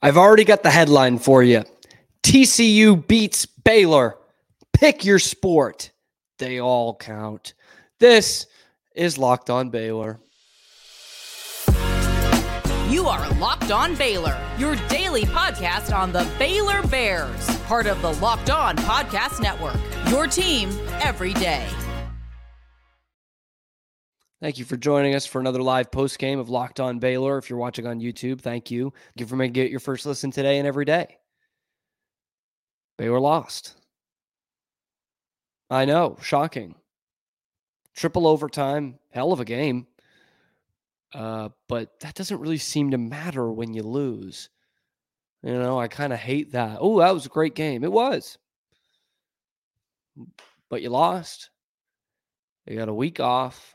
I've already got the headline for you. TCU beats Baylor. Pick your sport. They all count. This is Locked On Baylor. You are Locked On Baylor, your daily podcast on the Baylor Bears, part of the Locked On Podcast Network. Your team every day. Thank you for joining us for another live post game of Locked On Baylor. If you're watching on YouTube, thank you. Thank you for making it your first listen today and every day. Baylor lost. I know, shocking. Triple overtime, hell of a game. Uh, but that doesn't really seem to matter when you lose. You know, I kind of hate that. Oh, that was a great game. It was. But you lost. You got a week off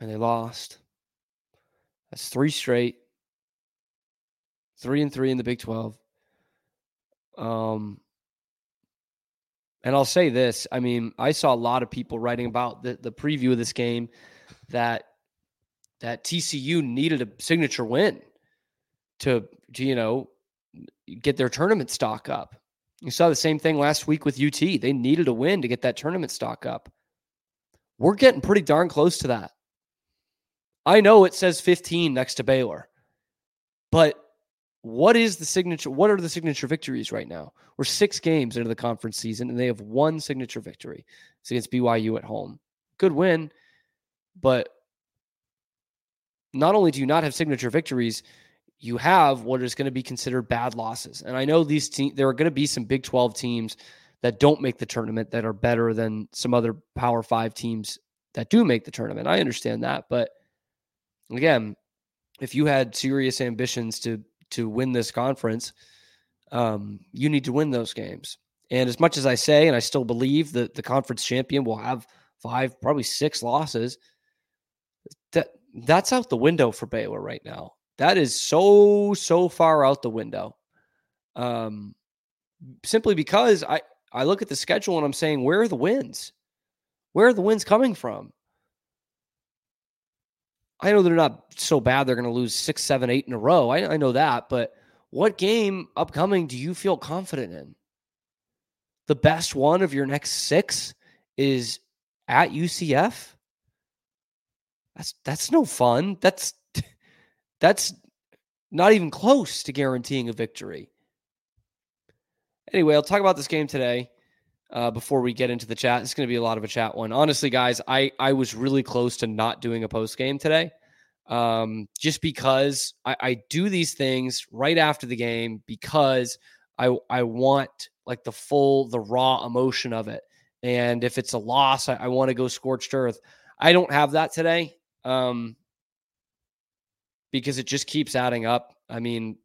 and they lost. That's three straight. Three and three in the Big 12. Um, and I'll say this I mean, I saw a lot of people writing about the, the preview of this game that that TCU needed a signature win to, to you know get their tournament stock up. You saw the same thing last week with UT. They needed a win to get that tournament stock up. We're getting pretty darn close to that. I know it says 15 next to Baylor, but what is the signature? What are the signature victories right now? We're six games into the conference season, and they have one signature victory. It's against BYU at home. Good win, but not only do you not have signature victories, you have what is going to be considered bad losses. And I know these teams, there are going to be some Big 12 teams that don't make the tournament that are better than some other Power Five teams that do make the tournament. I understand that. But again, if you had serious ambitions to to win this conference, um, you need to win those games. And as much as I say, and I still believe that the conference champion will have five, probably six losses, that that's out the window for Baylor right now. That is so so far out the window. Um, simply because I I look at the schedule and I'm saying, where are the wins? Where are the wins coming from? I know they're not so bad they're going to lose six, seven, eight in a row. I, I know that, but what game upcoming do you feel confident in? The best one of your next six is at UCF. That's that's no fun. That's that's not even close to guaranteeing a victory. Anyway, I'll talk about this game today uh, before we get into the chat. It's going to be a lot of a chat one. Honestly, guys, I I was really close to not doing a post game today, um, just because I, I do these things right after the game because I I want like the full the raw emotion of it. And if it's a loss, I, I want to go scorched earth. I don't have that today um, because it just keeps adding up. I mean,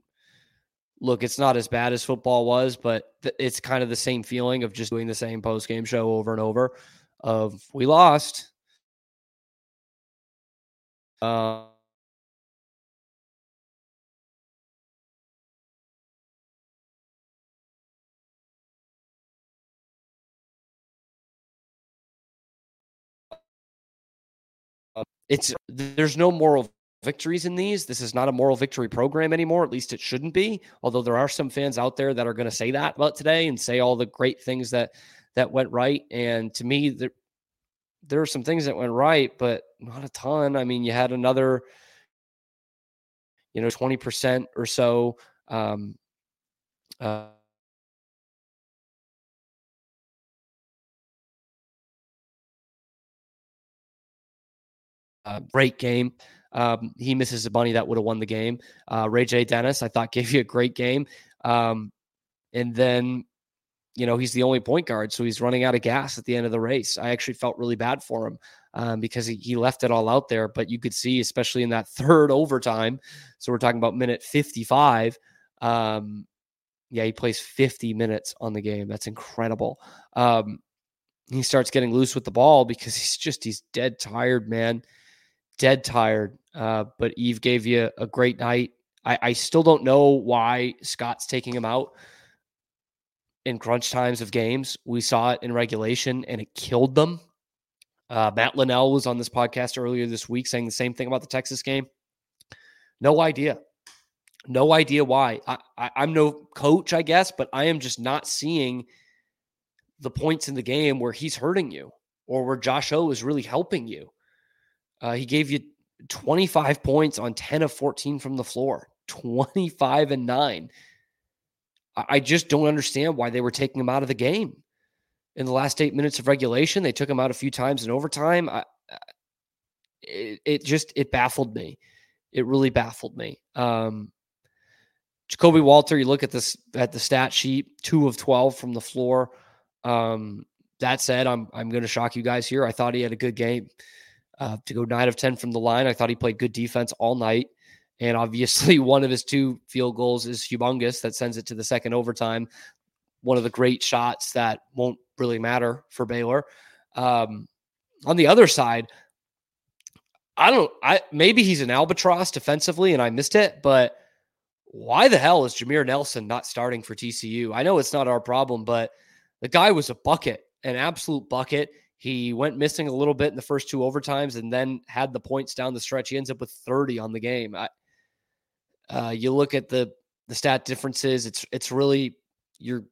look, it's not as bad as football was, but th- it's kind of the same feeling of just doing the same post game show over and over. Of we lost. Uh, it's there's no moral victories in these. This is not a moral victory program anymore. At least it shouldn't be. Although there are some fans out there that are going to say that about today and say all the great things that that went right. And to me, there there are some things that went right, but not a ton. I mean, you had another, you know, twenty percent or so. Um, uh, uh, great game. Um, he misses a bunny that would have won the game. Uh, Ray J. Dennis, I thought, gave you a great game. Um, and then, you know, he's the only point guard, so he's running out of gas at the end of the race. I actually felt really bad for him um, because he, he left it all out there. But you could see, especially in that third overtime, so we're talking about minute 55. Um, yeah, he plays 50 minutes on the game. That's incredible. Um, he starts getting loose with the ball because he's just he's dead tired, man dead tired. Uh, but Yves gave you a great night. I, I still don't know why Scott's taking him out in crunch times of games. We saw it in regulation and it killed them. Uh, Matt Linnell was on this podcast earlier this week saying the same thing about the Texas game. No idea. No idea why. I, I, I'm no coach, I guess, but I am just not seeing the points in the game where he's hurting you or where Josh O is really helping you. Uh, he gave you 25 points on 10 of 14 from the floor, 25 and 9. I just don't understand why they were taking him out of the game in the last eight minutes of regulation. They took him out a few times in overtime. I, it, it, just it baffled me. It really baffled me. Um, Ja'Kobe Walter, you look at this at the stat sheet, two of twelve from the floor. Um, that said, I'm I'm going to shock you guys here. I thought he had a good game. Uh, to go nine of ten from the line, I thought he played good defense all night. And obviously, one of his two field goals is humongous that sends it to the second overtime. One of the great shots that won't really matter for Baylor. Um, on the other side, I don't. I maybe he's an albatross defensively, and I missed it. But why the hell is Jameer Nelson not starting for TCU? I know it's not our problem, but the guy was a bucket, an absolute bucket. He went missing a little bit in the first two overtimes, and then had the points down the stretch. He ends up with 30 on the game. I, uh, you look at the the stat differences. It's it's really you're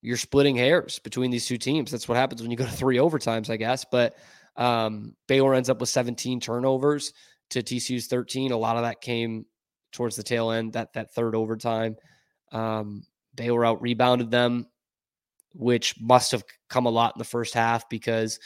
you're splitting hairs between these two teams. That's what happens when you go to three overtimes, I guess. But um, Baylor ends up with 17 turnovers to TCU's 13. A lot of that came towards the tail end, that that third overtime. Um, Baylor out rebounded them, which must have come a lot in the first half because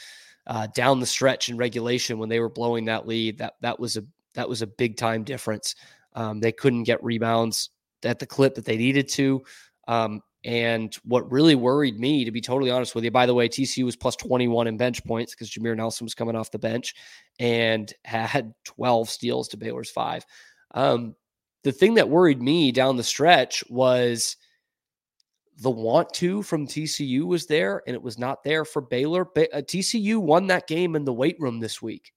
uh, down the stretch in regulation when they were blowing that lead, that that was a that was a big time difference. Um, they couldn't get rebounds at the clip that they needed to. Um, and what really worried me, to be totally honest with you, by the way, TCU was plus 21 in bench points because Jameer Nelson was coming off the bench and had 12 steals to Baylor's five. Um, the thing that worried me down the stretch was the want to from TCU was there and it was not there for Baylor. Ba- uh, TCU won that game in the weight room this week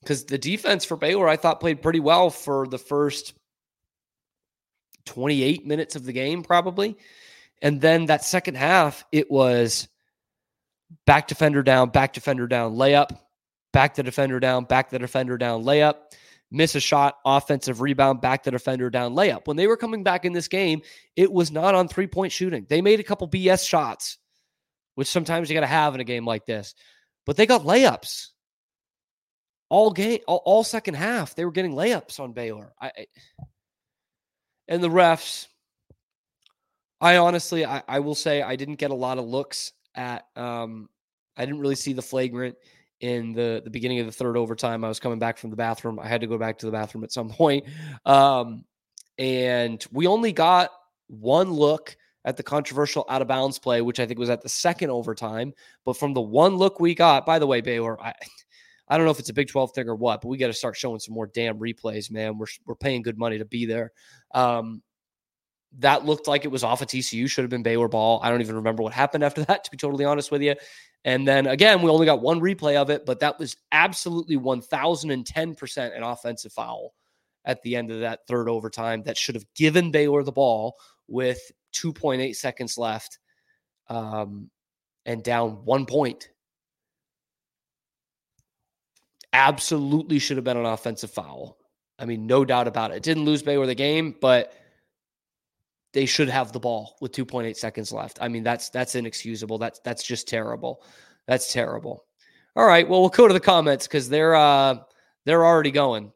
because the defense for Baylor, I thought, played pretty well for the first 28 minutes of the game, probably. And then that second half, it was back defender down, back defender down, layup, back the defender down, back the defender down, layup, miss a shot, offensive rebound, back the defender down, layup. When they were coming back in this game, it was not on three point shooting. They made a couple BS shots, which sometimes you got to have in a game like this, but they got layups all game, all, all second half. They were getting layups on Baylor. I, and the refs, I honestly, I, I will say I didn't get a lot of looks at. Um, I didn't really see the flagrant in the the beginning of the third overtime. I was coming back from the bathroom. I had to go back to the bathroom at some point, um, and we only got one look at the controversial out of bounds play, which I think was at the second overtime. But from the one look we got, by the way, Baylor, I, I don't know if it's a Big 12 thing or what, but we got to start showing some more damn replays, man. We're, we're paying good money to be there. Um, that looked like it was off of TCU, should have been Baylor ball. I don't even remember what happened after that, to be totally honest with you. And then again, we only got one replay of it, but that was absolutely 1010% an offensive foul at the end of that third overtime that should have given Baylor the ball with 2.8 seconds left um, and down one point absolutely should have been an offensive foul. I mean, no doubt about it. Didn't lose Baylor the game, but they should have the ball with 2.8 seconds left. I mean, that's that's inexcusable. That's that's just terrible. That's terrible. All right, well, we'll go to the comments because they're uh they're already going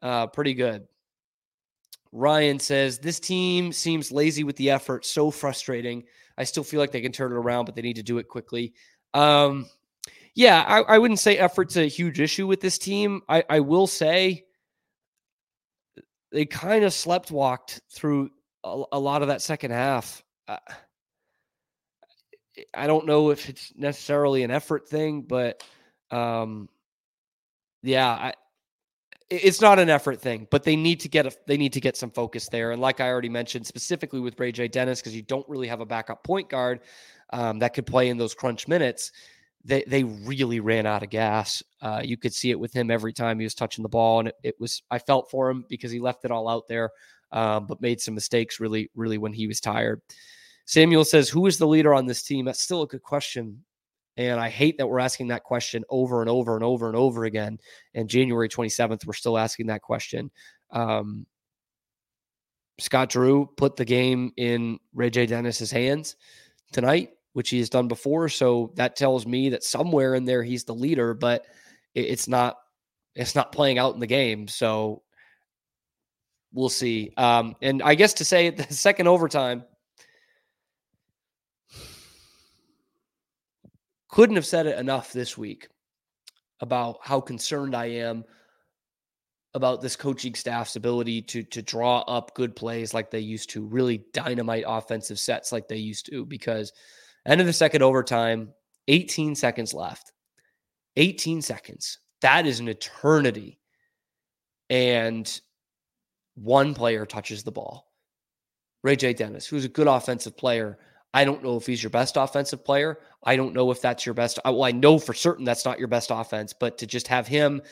uh pretty good. Ryan says this team seems lazy with the effort. So frustrating. I still feel like they can turn it around, but they need to do it quickly. Um, yeah, I, I, wouldn't say effort's a huge issue with this team. I, I will say they kind of slept walked through a, a, lot of that second half. Uh, I don't know if it's necessarily an effort thing, but um, yeah, I, it's not an effort thing, but they need to get a, they need to get some focus there. And like I already mentioned, specifically with Ray J Dennis, because you don't really have a backup point guard um, that could play in those crunch minutes they they really ran out of gas. Uh, you could see it with him every time he was touching the ball, and it, it was I felt for him because he left it all out there, um, but made some mistakes really really when he was tired. Samuel says, "Who is the leader on this team?" That's still a good question, and I hate that we're asking that question over and over and over and over again. And January 27th, we're still asking that question. Um, Scott Drew put the game in Ray J. Dennis's hands tonight, which he has done before. So that tells me that somewhere in there he's the leader, but it's not it's not playing out in the game. So we'll see. Um, and I guess to say the second overtime couldn't have said it enough this week about how concerned I am about this coaching staff's ability to to draw up good plays like they used to, really dynamite offensive sets like they used to. Because end of the second overtime, 18 seconds left. 18 seconds. That is an eternity. And one player touches the ball. Ray J. Dennis, who's a good offensive player. I don't know if he's your best offensive player. I don't know if that's your best. Well, I know for certain that's not your best offense, but to just have him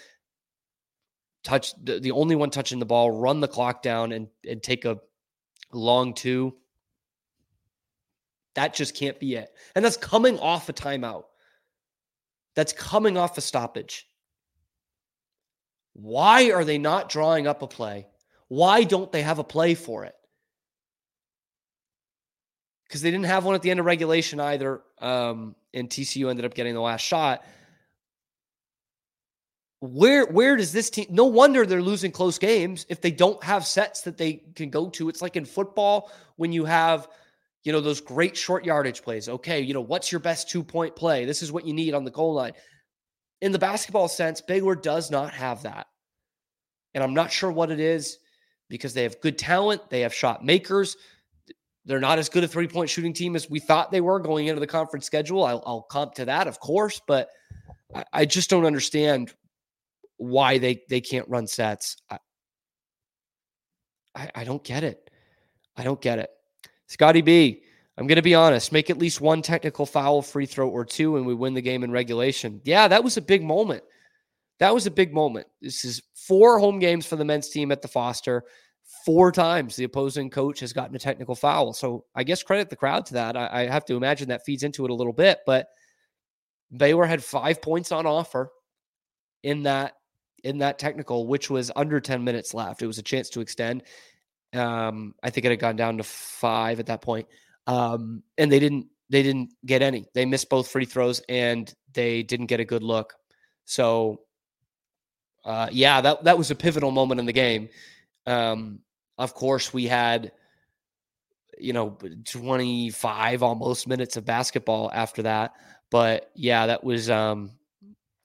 touch the, the only one touching the ball, run the clock down and and take a long two. That just can't be it. And that's coming off a timeout. That's coming off a stoppage. Why are they not drawing up a play? Why don't they have a play for it? Because they didn't have one at the end of regulation either. Um, and TCU ended up getting the last shot. Where where does this team no wonder they're losing close games. If they don't have sets that they can go to it's like in football when you have you know those great short yardage plays. Okay you know what's your best two point play? This is what you need on the goal line. In the basketball sense baylor does not have that. And i'm not sure what it is because they have good talent they have shot makers they're not as good a three point shooting team as we thought they were going into the conference schedule i'll, I'll comp to that of course but I just don't understand why they they can't run sets. I, I, I don't get it. I don't get it. Scotty B, I'm going to be honest. Make at least one technical foul, free throw, or two, and we win the game in regulation. Yeah, that was a big moment. That was a big moment. This is four home games for the men's team at the Foster. Four times the opposing coach has gotten a technical foul. So I guess credit the crowd to that. I, I have to imagine that feeds into it a little bit, but Baylor had five points on offer in that in that technical, which was under 10 minutes left. It was a chance to extend. Um, I think it had gone down to five at that point. Um, and they didn't they didn't get any. They missed both free throws and they didn't get a good look. So uh, yeah, that that was a pivotal moment in the game. Um, of course, we had you know 25 almost minutes of basketball after that. But yeah, that was um,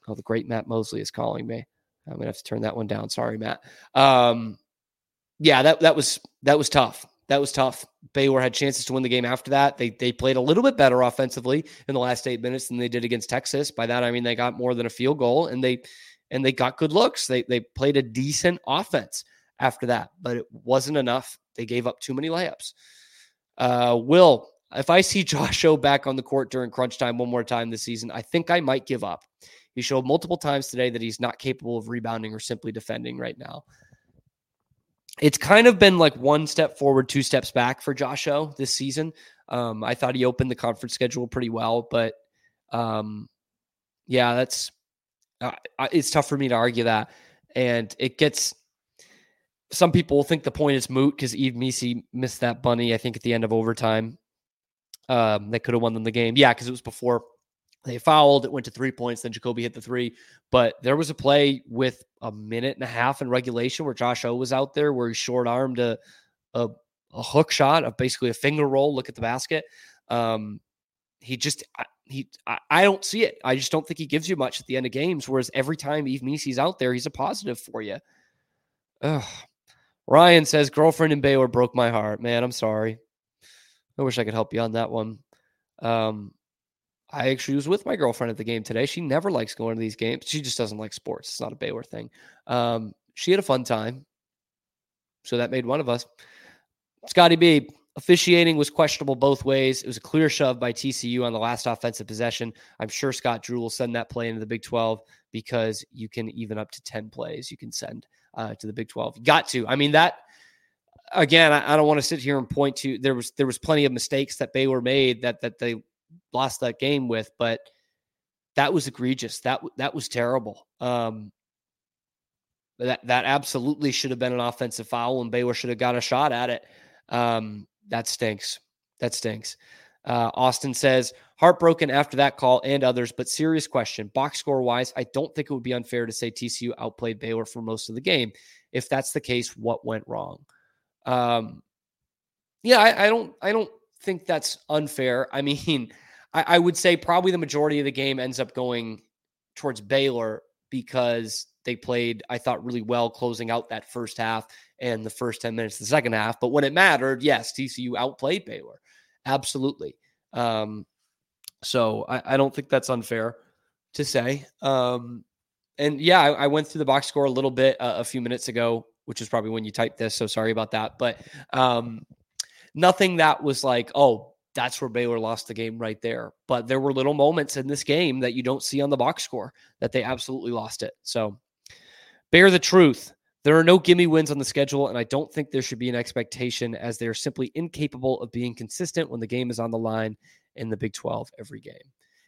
oh the great Matt Mosley is calling me. I'm gonna have to turn that one down. Sorry, Matt. Um, yeah, that that was that was tough. That was tough. Baylor had chances to win the game after that. They they played a little bit better offensively in the last eight minutes than they did against Texas. By that I mean they got more than a field goal and they and they got good looks. They they played a decent offense after that, but it wasn't enough. They gave up too many layups. Uh, Will, if I see Josh O back on the court during crunch time one more time this season, I think I might give up. He showed multiple times today that he's not capable of rebounding or simply defending right now. It's kind of been like one step forward, two steps back for Josh O this season. Um, I thought he opened the conference schedule pretty well, but um, yeah, that's it's tough for me to argue that. And it gets some people think the point is moot because Yves Missi missed that bunny, I think, at the end of overtime. Um, that could have won them the game. Yeah, because it was before they fouled. It went to three points. Then Ja'Kobe hit the three. But there was a play with a minute and a half in regulation where Josh O was out there where he short armed a, a, a hook shot of basically a finger roll. Look at the basket. Um, he just he I, don't see it. I just don't think he gives you much at the end of games. Whereas every time Yves Missi's out there, he's a positive for you. Ugh. Ryan says girlfriend in Baylor broke my heart. Man, I'm sorry. I wish I could help you on that one. Um, I actually was with my girlfriend at the game today. She never likes going to these games. She just doesn't like sports. It's not a Baylor thing. Um, she had a fun time. So that made one of us. Scotty B, officiating was questionable both ways. It was a clear shove by TCU on the last offensive possession. I'm sure Scott Drew will send that play into the Big 12 because you can even up to 10 plays you can send uh, to the Big 12. got to. I mean, that again, I, I don't want to sit here and point to there was there was plenty of mistakes that Baylor made that that they lost that game with, but that was egregious. That that was terrible. Um, that that absolutely should have been an offensive foul, and Baylor should have got a shot at it. Um, that stinks. That stinks. Uh, Austin says, heartbroken after that call and others, but serious question. Box score wise, I don't think it would be unfair to say TCU outplayed Baylor for most of the game. If that's the case, what went wrong? Um, yeah, I, I don't, I don't think that's unfair. I mean, I, I would say probably the majority of the game ends up going towards Baylor because they played, I thought, really well closing out that first half and the first 10 minutes of the second half. But when it mattered, yes, TCU outplayed Baylor. Absolutely. Um, so I, I, don't think that's unfair to say. Um, and yeah, I, I, went through the box score a little bit uh, a few minutes ago, which is probably when you typed this. So sorry about that. But um, nothing that was like, oh, that's where Baylor lost the game right there. But there were little moments in this game that you don't see on the box score that they absolutely lost it. So bear the truth. There are no gimme wins on the schedule, and I don't think there should be an expectation as they are simply incapable of being consistent when the game is on the line in the Big 12 every game.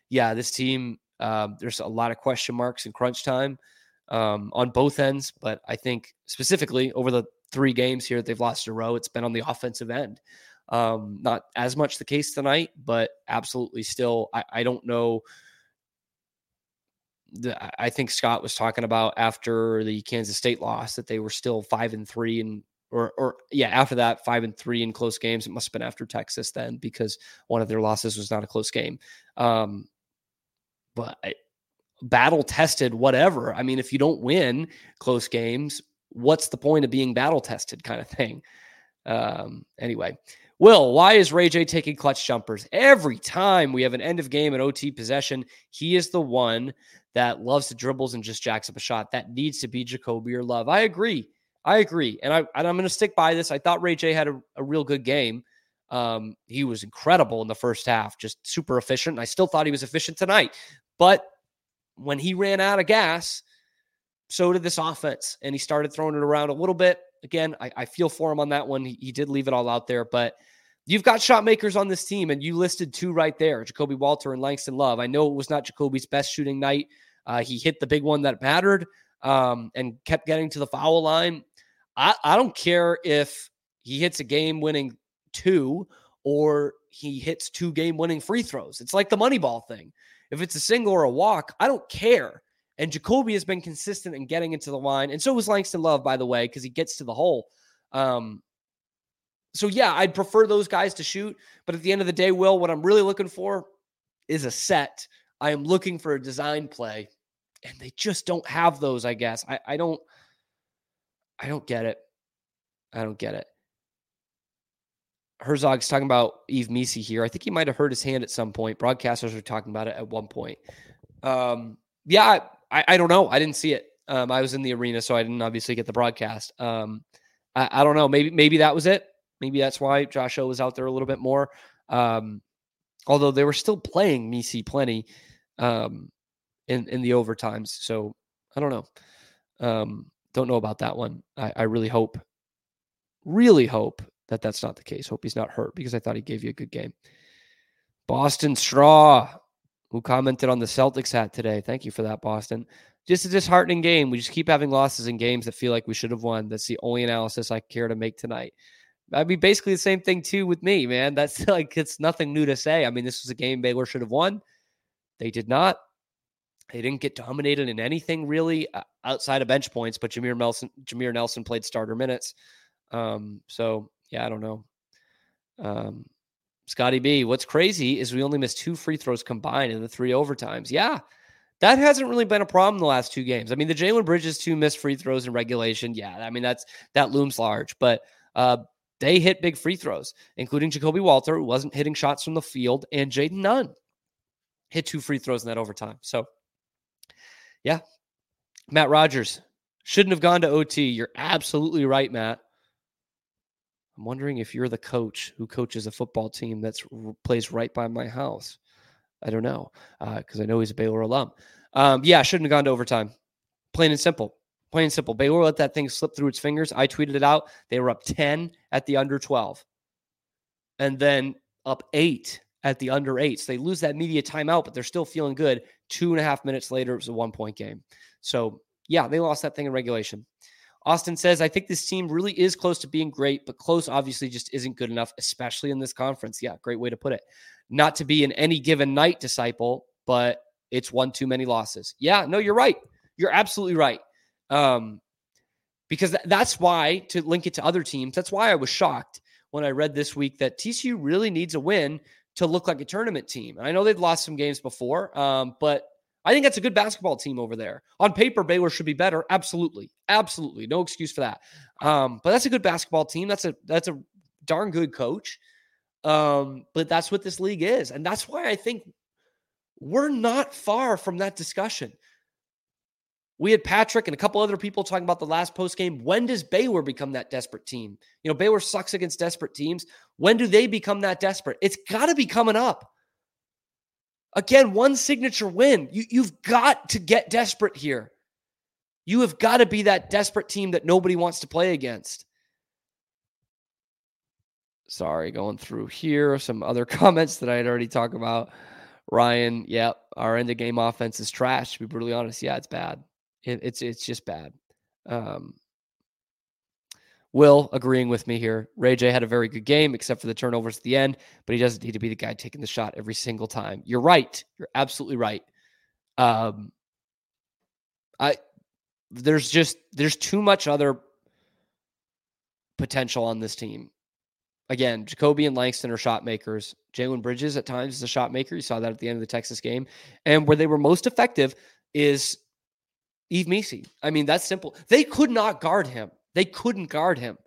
Yeah, this team, um, there's a lot of question marks in crunch time um, on both ends, but I think specifically over the three games here that they've lost a row, it's been on the offensive end. Um, not as much the case tonight, but absolutely still, I, I don't know the, I think Scott was talking about after the Kansas State loss that they were still five and three and or or yeah after that five and three in close games. It must have been after Texas then because one of their losses was not a close game. Um, but battle tested, whatever. I mean, if you don't win close games, what's the point of being battle tested, kind of thing. Um, anyway, Will, why is Ray J taking clutch jumpers every time we have an end of game and OT possession? He is the one that loves to dribbles and just jacks up a shot. That needs to be Ja'Kobe or Love. I agree. I agree. And, I, and I'm going to stick by this. I thought Ray J had a, a real good game. Um, he was incredible in the first half, just super efficient. I still thought he was efficient tonight. But when he ran out of gas, so did this offense. And he started throwing it around a little bit. Again, I, I feel for him on that one. He, he did leave it all out there, but You've got shot makers on this team, and you listed two right there Ja'Kobe Walter and Langston Love. I know it was not Ja'Kobe's best shooting night. Uh, he hit the big one that mattered um, and kept getting to the foul line. I, I don't care if he hits a game winning two or he hits two game winning free throws. It's like the money ball thing. If it's a single or a walk, I don't care. And Ja'Kobe has been consistent in getting into the line. And so was Langston Love, by the way, because he gets to the hole. Um, so yeah, I'd prefer those guys to shoot. But at the end of the day, Will, what I'm really looking for is a set. I am looking for a design play, and they just don't have those. I guess I, I don't. I don't get it. I don't get it. Herzog's talking about Yves Missi here. I think he might have hurt his hand at some point. Broadcasters are talking about it at one point. Um, yeah, I, I don't know. I didn't see it. Um, I was in the arena, so I didn't obviously get the broadcast. Um, I, I don't know. Maybe maybe that was it. Maybe that's why Josh O was out there a little bit more. Um, although they were still playing Missi plenty um, in in the overtimes. So I don't know. Um, don't know about that one. I, I really hope, really hope that that's not the case. Hope he's not hurt because I thought he gave you a good game. Boston Straw, who commented on the Celtics hat today. Thank you for that, Boston. Just a disheartening game. We just keep having losses in games that feel like we should have won. That's the only analysis I care to make tonight. I mean, basically the same thing too with me, man. That's like it's nothing new to say. I mean, this was a game Baylor should have won. They did not. They didn't get dominated in anything really uh, outside of bench points, but Jameer Nelson, Jameer Nelson played starter minutes. Um, so yeah, I don't know. Um, Scotty B, what's crazy is we only missed two free throws combined in the three overtimes. Yeah, that hasn't really been a problem the last two games. I mean, the Jalen Bridges two missed free throws in regulation. Yeah, I mean that's that looms large, but uh, they hit big free throws, including Ja'Kobe Walter, who wasn't hitting shots from the field, and Jayden Nunn hit two free throws in that overtime. So, yeah, Matt Rogers shouldn't have gone to OT. You're absolutely right, Matt. I'm wondering if you're the coach who coaches a football team that's plays right by my house. I don't know because uh, I know he's a Baylor alum. Um, yeah, shouldn't have gone to overtime. Plain and simple. Plain and simple. Baylor let that thing slip through its fingers. I tweeted it out. They were up 10 at the under 12 and then up eight at the under eights. They lose that media timeout, but they're still feeling good. Two and a half minutes later, it was a one point game. So Yeah, they lost that thing in regulation. Austin says, I think this team really is close to being great, but close obviously just isn't good enough, especially in this conference. Yeah, great way to put it. Not to be an any given night disciple, but it's one too many losses. Yeah, no, you're right. You're absolutely right. Um, because th- that's why, to link it to other teams, that's why I was shocked when I read this week that TCU really needs a win to look like a tournament team. And I know they've lost some games before, um, but I think that's a good basketball team over there. On paper, Baylor should be better. Absolutely, absolutely, no excuse for that. Um, but that's a good basketball team. That's a that's a darn good coach. Um, but that's what this league is, and that's why I think we're not far from that discussion. We had Patrick and a couple other people talking about the last post game. When does Baylor become that desperate team? You know, Baylor sucks against desperate teams. When do they become that desperate? It's got to be coming up. Again, one signature win. You, you've got to get desperate here. You have got to be that desperate team that nobody wants to play against. Sorry, going through here. Some other comments that I had already talked about. Ryan, yep, our end of game offense is trash. To be brutally honest, yeah, it's bad. It, it's it's just bad. Um, Will agreeing with me here. Ray J had a very good game, except for the turnovers at the end, but he doesn't need to be the guy taking the shot every single time. You're right. You're absolutely right. Um, I there's just there's too much other potential on this team. Again, Ja'Kobe and Langston are shot makers. Jalen Bridges at times is a shot maker. You saw that at the end of the Texas game. And where they were most effective is Yves Missi. I mean, that's simple. They could not guard him. They couldn't guard him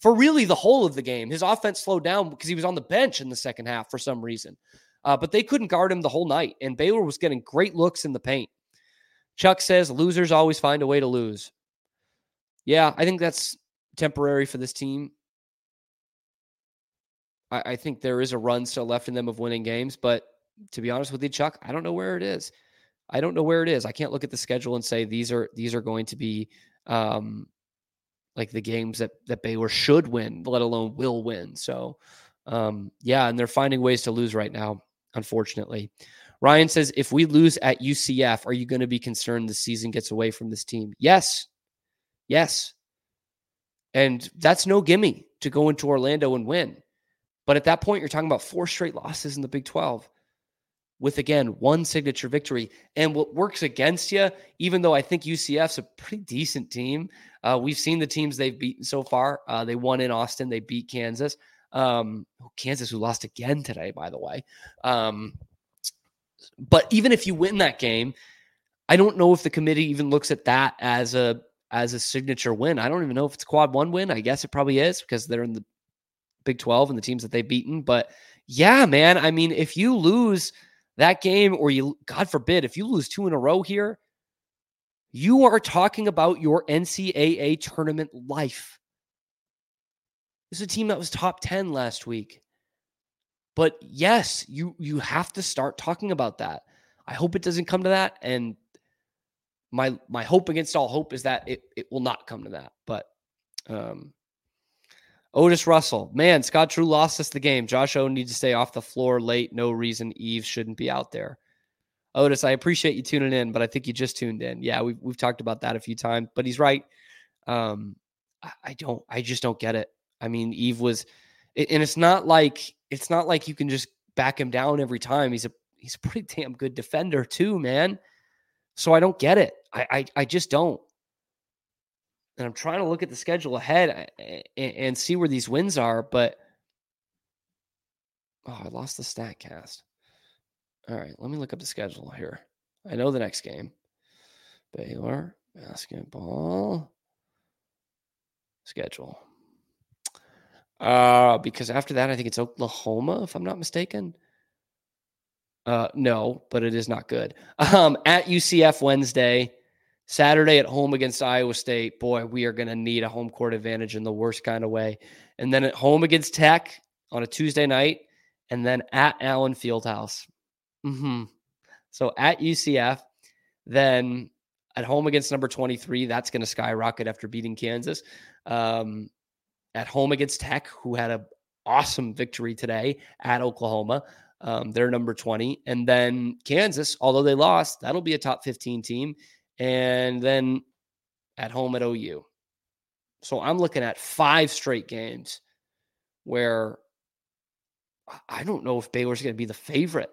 for really the whole of the game. His offense slowed down because he was on the bench in the second half for some reason. Uh, but they couldn't guard him the whole night. And Baylor was getting great looks in the paint. Chuck says losers always find a way to lose. Yeah, I think that's temporary for this team. I, I think there is a run still left in them of winning games. But to be honest with you, Chuck, I don't know where it is. I don't know where it is. I can't look at the schedule and say these are these are going to be um, like the games that that Baylor should win, let alone will win. So, um, yeah, and they're finding ways to lose right now, unfortunately. Ryan says, if we lose at UCF, are you going to be concerned the season gets away from this team? Yes. Yes. And that's no gimme to go into Orlando and win. But at that point, you're talking about four straight losses in the Big 12 with again one signature victory. And what works against you, even though I think UCF's a pretty decent team, uh, we've seen the teams they've beaten so far. Uh, they won in Austin, they beat Kansas. Um, Kansas, who lost again today, by the way. Um, but even if you win that game, I don't know if the committee even looks at that as a as a signature win. I don't even know if it's quad one win. I guess it probably is because they're in the Big 12 and the teams that they've beaten. But yeah, man, I mean, if you lose that game, or you, God forbid, if you lose two in a row here, you are talking about your NCAA tournament life. This is a team that was top 10 last week. But yes, you you have to start talking about that. I hope it doesn't come to that. And my my hope against all hope is that it, it will not come to that. But um Otis Russell, man, Scott Drew lost us the game. Josh O needs to stay off the floor late. No reason Yves shouldn't be out there. Otis, I appreciate you tuning in, but I think you just tuned in. Yeah, we've we've talked about that a few times, but he's right. Um, I, I don't, I just don't get it. I mean, Yves was, and it's not like it's not like you can just back him down every time. He's a he's a pretty damn good defender too, man. So I don't get it. I I, I just don't and I'm trying to look at the schedule ahead and, see where these wins are, but oh, I lost the stat cast. All right, let me look up the schedule here. I know the next game. Baylor basketball schedule. Uh, because after that, I think it's Oklahoma, if I'm not mistaken. Uh, no, but it is not good. Um, at UCF Wednesday, Saturday at home against Iowa State, boy, we are going to need a home court advantage in the worst kind of way. And then at home against Tech on a Tuesday night, and then at Allen Fieldhouse. Mm-hmm. So at UCF, then at home against number 23, that's going to skyrocket after beating Kansas. Um, at home against Tech, who had an awesome victory today at Oklahoma. Um, they're number 20. And then Kansas, although they lost, that'll be a top 15 team. And then at home at OU. So I'm looking at five straight games where I don't know if Baylor's going to be the favorite.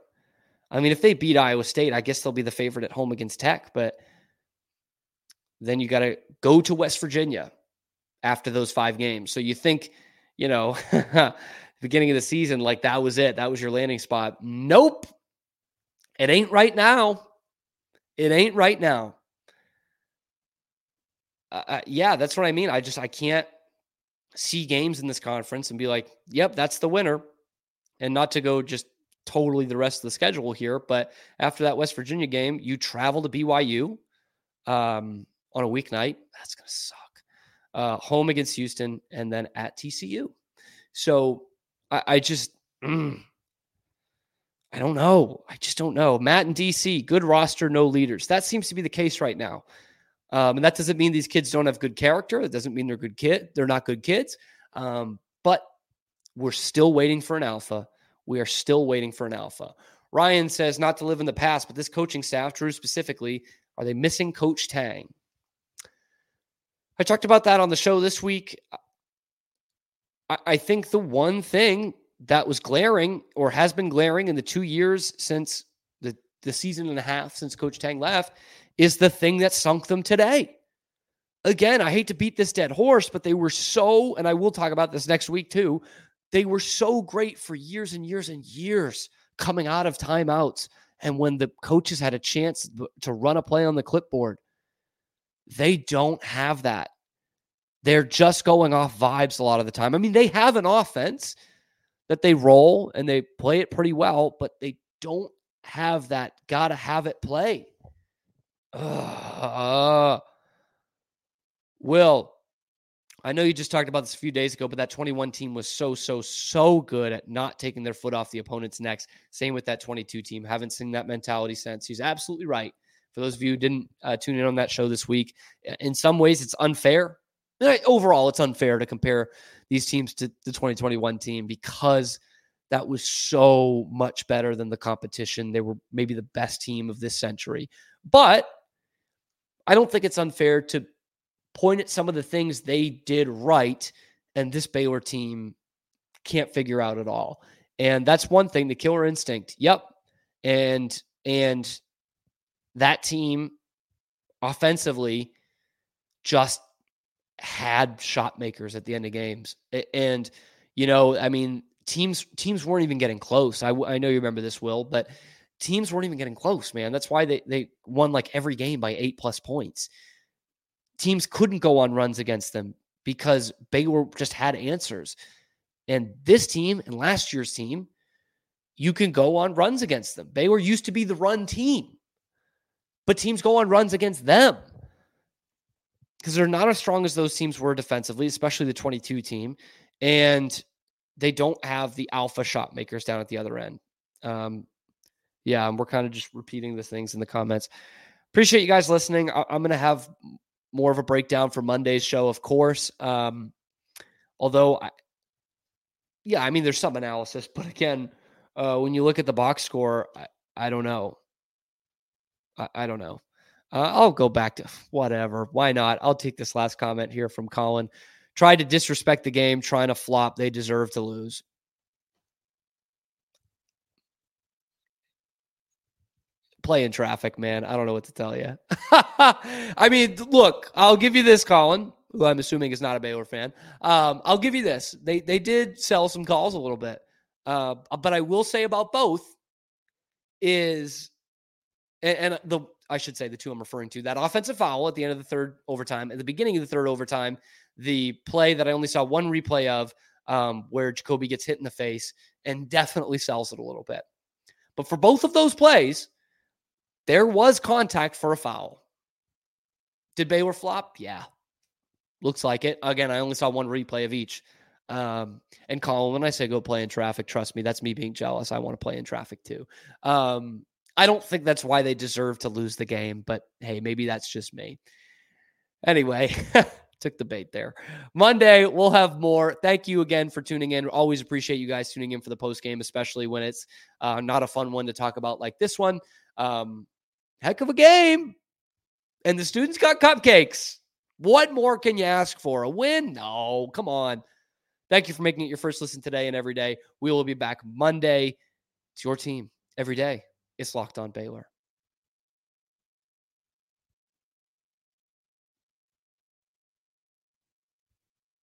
I mean, if they beat Iowa State, I guess they'll be the favorite at home against Tech, but then you got to go to West Virginia after those five games. So you think, you know, beginning of the season, like that was it. That was your landing spot. Nope. It ain't right now. It ain't right now. Uh, yeah, that's what I mean. I just, I can't see games in this conference and be like, yep, that's the winner. And not to go just totally the rest of the schedule here. But after that West Virginia game, you travel to BYU um, on a weeknight. That's to suck. Uh, home against Houston and then at TCU. So I, I just, mm, I don't know. I just don't know. Matt and DC, good roster, no leaders. That seems to be the case right now. Um, and that doesn't mean these kids don't have good character. It doesn't mean they're good kid. They're not good kids. Um, but we're still waiting for an alpha. We are still waiting for an alpha. Ryan says not to live in the past, but this coaching staff, Drew specifically, are they missing Coach Tang? I talked about that on the show this week. I, I think the one thing that was glaring or has been glaring in the two years since the, the season and a half since Coach Tang left is the thing that sunk them today. Again, I hate to beat this dead horse, but they were so, and I will talk about this next week too. They were so great for years and years and years coming out of timeouts. And when the coaches had a chance to run a play on the clipboard, they don't have that. They're just going off vibes a lot of the time. I mean, they have an offense that they roll and they play it pretty well, but they don't have that gotta have it play. Will, I know you just talked about this a few days ago, but that 21 team was so, so, so good at not taking their foot off the opponent's necks. Same with that 22 team. Haven't seen that mentality since. He's absolutely right. For those of you who didn't uh, tune in on that show this week, in some ways it's unfair. Overall, it's unfair to compare these teams to the 2021 team because that was so much better than the competition. They were maybe the best team of this century. But I don't think it's unfair to point at some of the things they did right and this Baylor team can't figure out at all. And that's one thing, the killer instinct. Yep. And and that team offensively just had shot makers at the end of games. And you know, I mean, teams teams weren't even getting close. I I know you remember this will, but teams weren't even getting close, man. That's why they they won like every game by 8 plus points. Teams couldn't go on runs against them because Baylor just had answers. And this team and last year's team, you can go on runs against them. Baylor used to be the run team, but teams go on runs against them because they're not as strong as those teams were defensively, especially the 22 team. And they don't have the alpha shot makers down at the other end. Um, yeah, and we're kind of just repeating the things in the comments. Appreciate you guys listening. I- am going to have more of a breakdown for Monday's show, of course. Um, although, I, yeah, I mean, there's some analysis, but again, uh, when you look at the box score, I, I don't know. I, I don't know. Uh, I'll go back to whatever. Why not? I'll take this last comment here from Colin. Tried to disrespect the game, trying to flop. They deserve to lose. Play in traffic, man. I don't know what to tell you. I mean, look, I'll give you this, Colin, who I'm assuming is not a Baylor fan. Um, I'll give you this. They they did sell some calls a little bit, uh, but I will say about both is, and, and the I should say the two I'm referring to that offensive foul at the end of the third overtime, at the beginning of the third overtime, the play that I only saw one replay of, um, where Ja'Kobe gets hit in the face and definitely sells it a little bit. But for both of those plays, there was contact for a foul. Did Baylor flop? Yeah. Looks like it. Again, I only saw one replay of each. Um, and Colin, when I say go play in traffic, trust me, that's me being jealous. I want to play in traffic too. Um, I don't think that's why they deserve to lose the game, but hey, maybe that's just me. Anyway, took the bait there. Monday, we'll have more. Thank you again for tuning in. Always appreciate you guys tuning in for the post game, especially when it's uh, not a fun one to talk about like this one. Um, heck of a game. and the students got cupcakes. What more can you ask for? A win? No, come on. Thank you for making it your first listen today and every day. We will be back Monday. It's your team every day. It's Locked On Baylor.